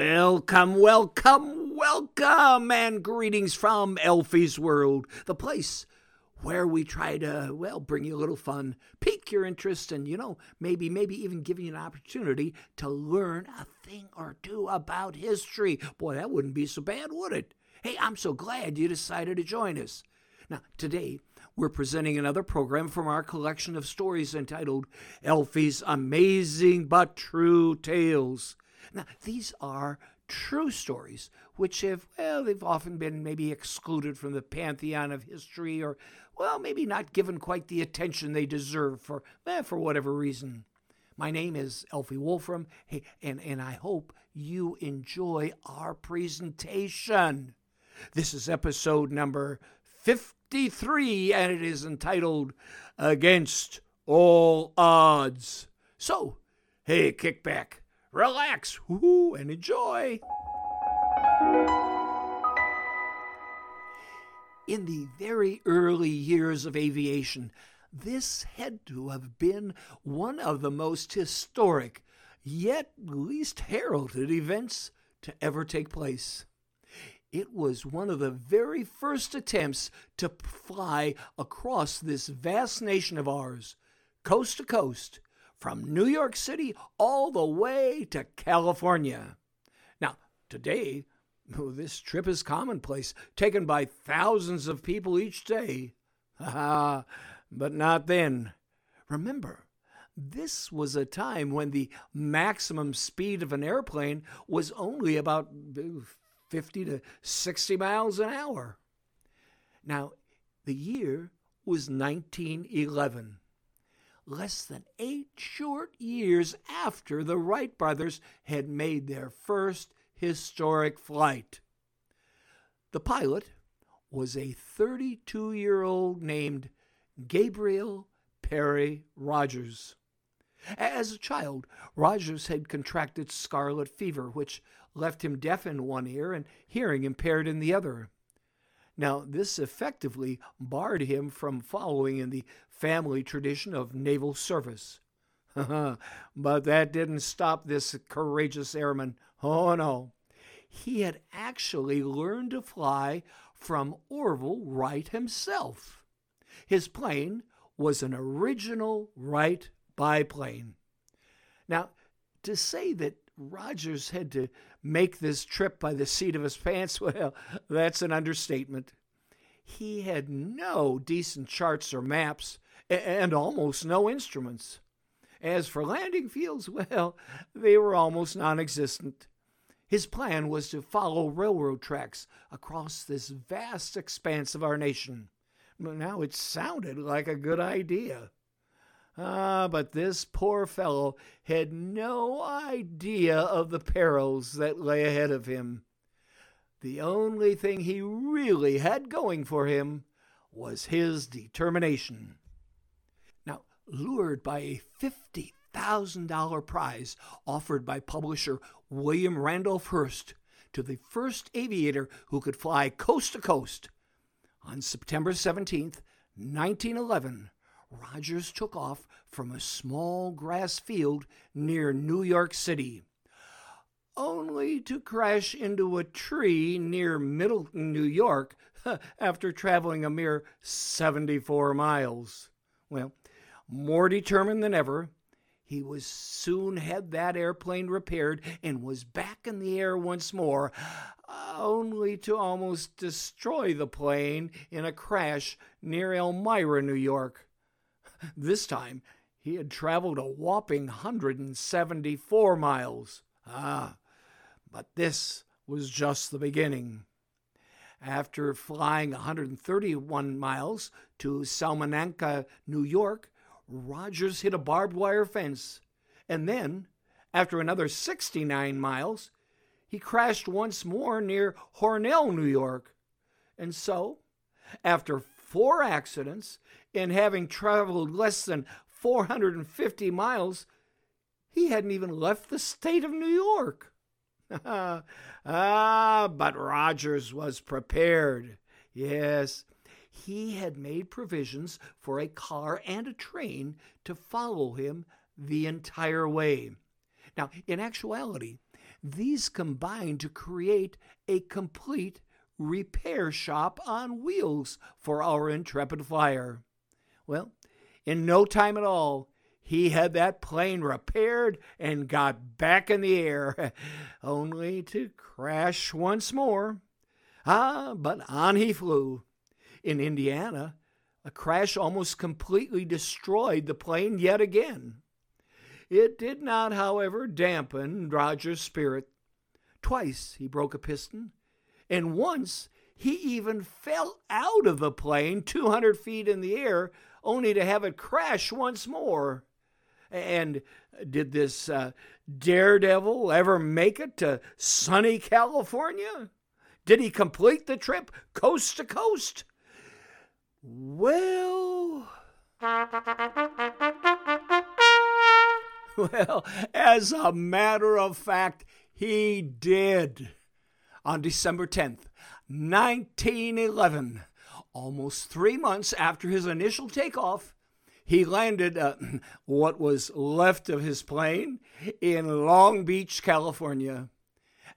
Welcome, welcome, welcome, and greetings from Alfy's World, the place where we try to, well, bring you a little fun, pique your interest, and, you know, maybe, maybe even give you an opportunity to learn a thing or two about history. Boy, that wouldn't be so bad, would it? Hey, I'm so glad you decided to join us. Now, today, we're presenting another program from our collection of stories entitled Alfy's Amazing But True Tales. Now, these are true stories, which have, well, they've often been maybe excluded from the pantheon of history or, well, maybe not given quite the attention they deserve for, eh, for whatever reason. My name is Alfy Wolfram, and, and I hope you enjoy our presentation. This is episode number 53, and it is entitled Against All Odds. So, hey, kick back, relax, woo, and enjoy. In the very early years of aviation, this had to have been one of the most historic, yet least heralded events to ever take place. It was one of the very first attempts to fly across this vast nation of ours, coast to coast, from New York City all the way to California. Now, today, this trip is commonplace, taken by thousands of people each day. but not then. Remember, this was a time when the maximum speed of an airplane was only about 50 to 60 miles an hour. Now, the year was 1911, less than eight short years after the Wright brothers had made their first historic flight. The pilot was a 32 year old named Calbraith Perry Rogers. As a child, Rogers had contracted scarlet fever, which left him deaf in one ear and hearing impaired in the other. Now, this effectively barred him from following in the family tradition of naval service. but that didn't stop this courageous airman. Oh, no. He had actually learned to fly from Orville Wright himself. His plane was an original Wright biplane. Now, to say that Rogers had to make this trip by the seat of his pants, well, that's an understatement. He had no decent charts or maps and almost no instruments. As for landing fields, well, they were almost non existent. His plan was to follow railroad tracks across this vast expanse of our nation. Now it sounded like a good idea. Ah, but this poor fellow had no idea of the perils that lay ahead of him. The only thing he really had going for him was his determination. Now, lured by a $50,000 prize offered by publisher William Randolph Hearst to the first aviator who could fly coast to coast, on September 17th, 1911, Rogers took off from a small grass field near New York City, only to crash into a tree near Middletown, New York, after traveling a mere 74 miles. Well, more determined than ever, he was soon had that airplane repaired and was back in the air once more, only to almost destroy the plane in a crash near Elmira, New York. This time, he had traveled a whopping 174 miles. Ah, but this was just the beginning. After flying 131 miles to Salamanca, New York, Rogers hit a barbed wire fence. And then, after another 69 miles, he crashed once more near Hornell, New York. And so, after four accidents and having traveled less than 450 miles, he hadn't even left the state of New York. ah, but Rogers was prepared. Yes, he had made provisions for a car and a train to follow him the entire way. Now, in actuality, these combined to create a complete repair shop on wheels for our intrepid flyer. Well, in no time at all, he had that plane repaired and got back in the air, only to crash once more. Ah, but on he flew. In Indiana, a crash almost completely destroyed the plane yet again. It did not, however, dampen Roger's spirit. Twice he broke a piston, and once he even fell out of the plane 200 feet in the air, only to have it crash once more. And did this uh, daredevil ever make it to sunny California? Did he complete the trip coast to coast? Well. Well, as a matter of fact, he did. On December 10th, 1911, almost three months after his initial takeoff, he landed uh, what was left of his plane in Long Beach, California.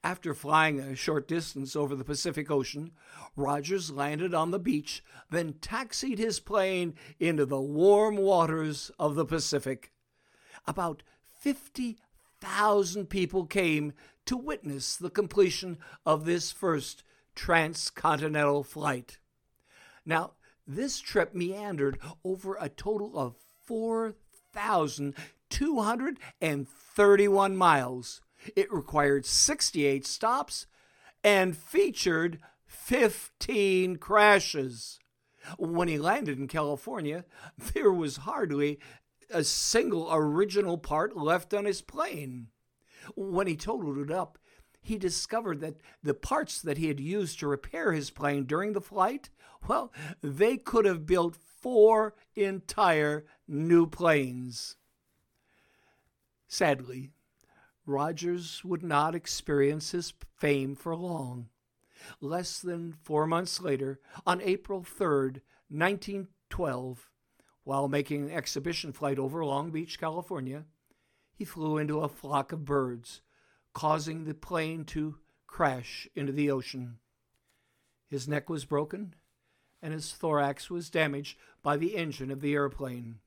After flying a short distance over the Pacific Ocean, Rogers landed on the beach, then taxied his plane into the warm waters of the Pacific. About 50,000 people came to witness the completion of this first transcontinental flight. Now, this trip meandered over a total of 4,231 miles. It required 68 stops and featured 15 crashes. When he landed in California, there was hardly a single original part left on his plane. When he totaled it up, he discovered that the parts that he had used to repair his plane during the flight, well, they could have built four entire new planes. Sadly, Rogers would not experience his fame for long. Less than four months later, on April 3rd, 1912, while making an exhibition flight over Long Beach, California, he flew into a flock of birds, causing the plane to crash into the ocean. His neck was broken, and his thorax was damaged by the engine of the airplane.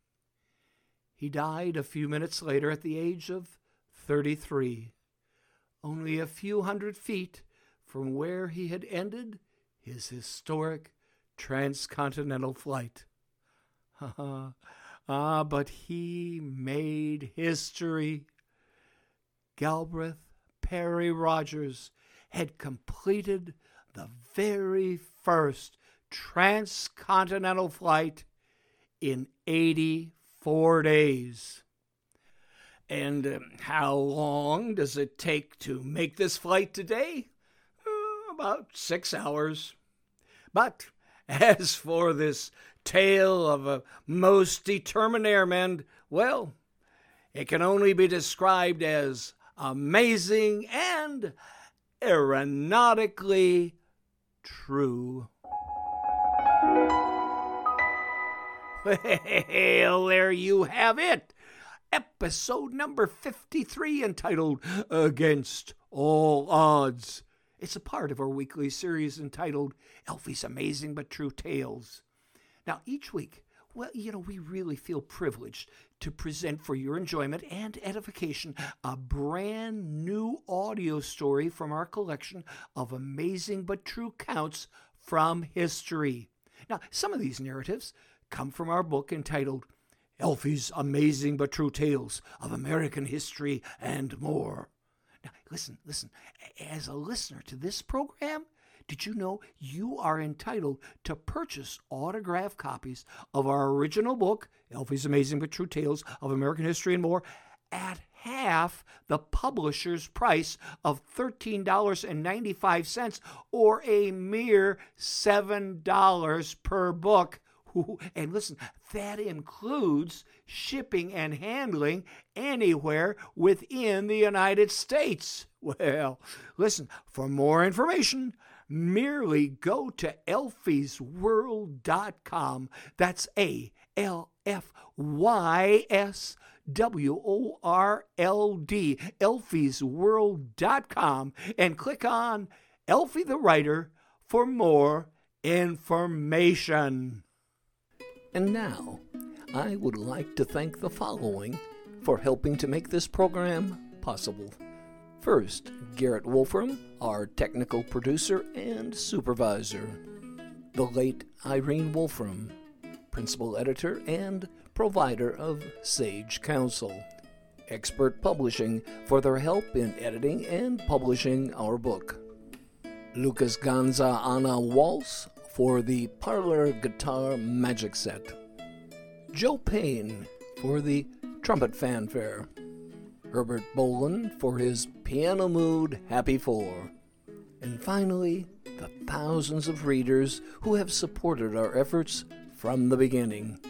He died a few minutes later at the age of 33, only a few hundred feet from where he had ended his historic transcontinental flight. ah, but he made history. Galbraith Perry Rogers had completed the very first transcontinental flight in 84 days. And um, how long does it take to make this flight today? Uh, about six hours. But as for this tale of a most determined airman, well, it can only be described as amazing and aeronautically true. Well, there you have it. Episode number 53 entitled Against All Odds. It's a part of our weekly series entitled Alfy's Amazing But True Tales. Now, each week, well, you know, we really feel privileged to present for your enjoyment and edification a brand new audio story from our collection of amazing but true counts from history. Now, some of these narratives come from our book entitled Alfy's Amazing But True Tales of American History and More. Now, listen, listen. As a listener to this program, did you know you are entitled to purchase autographed copies of our original book, Alfy's Amazing But True Tales of American History and More, at half the publisher's price of $13.95 or a mere $7 per book. And listen, that includes shipping and handling anywhere within the United States. Well, listen, for more information, merely go to alfysworld.com. That's A L F Y S W O R L D, alfysworld.com, and click on Alfy the Writer for more information. And now, I would like to thank the following for helping to make this program possible. First, Garrett Wolfram, our technical producer and supervisor. The late Irene Wolfram, principal editor and provider of Sage Counsel. Expert Publishing for their help in editing and publishing our book. Lucas Gonze Anna Waltz for the Parlor Guitar Magic Set. Joe Payne for the Trumpet Fanfare. Herbert Boland for his Piano Mood Happy Four. And finally, the thousands of readers who have supported our efforts from the beginning.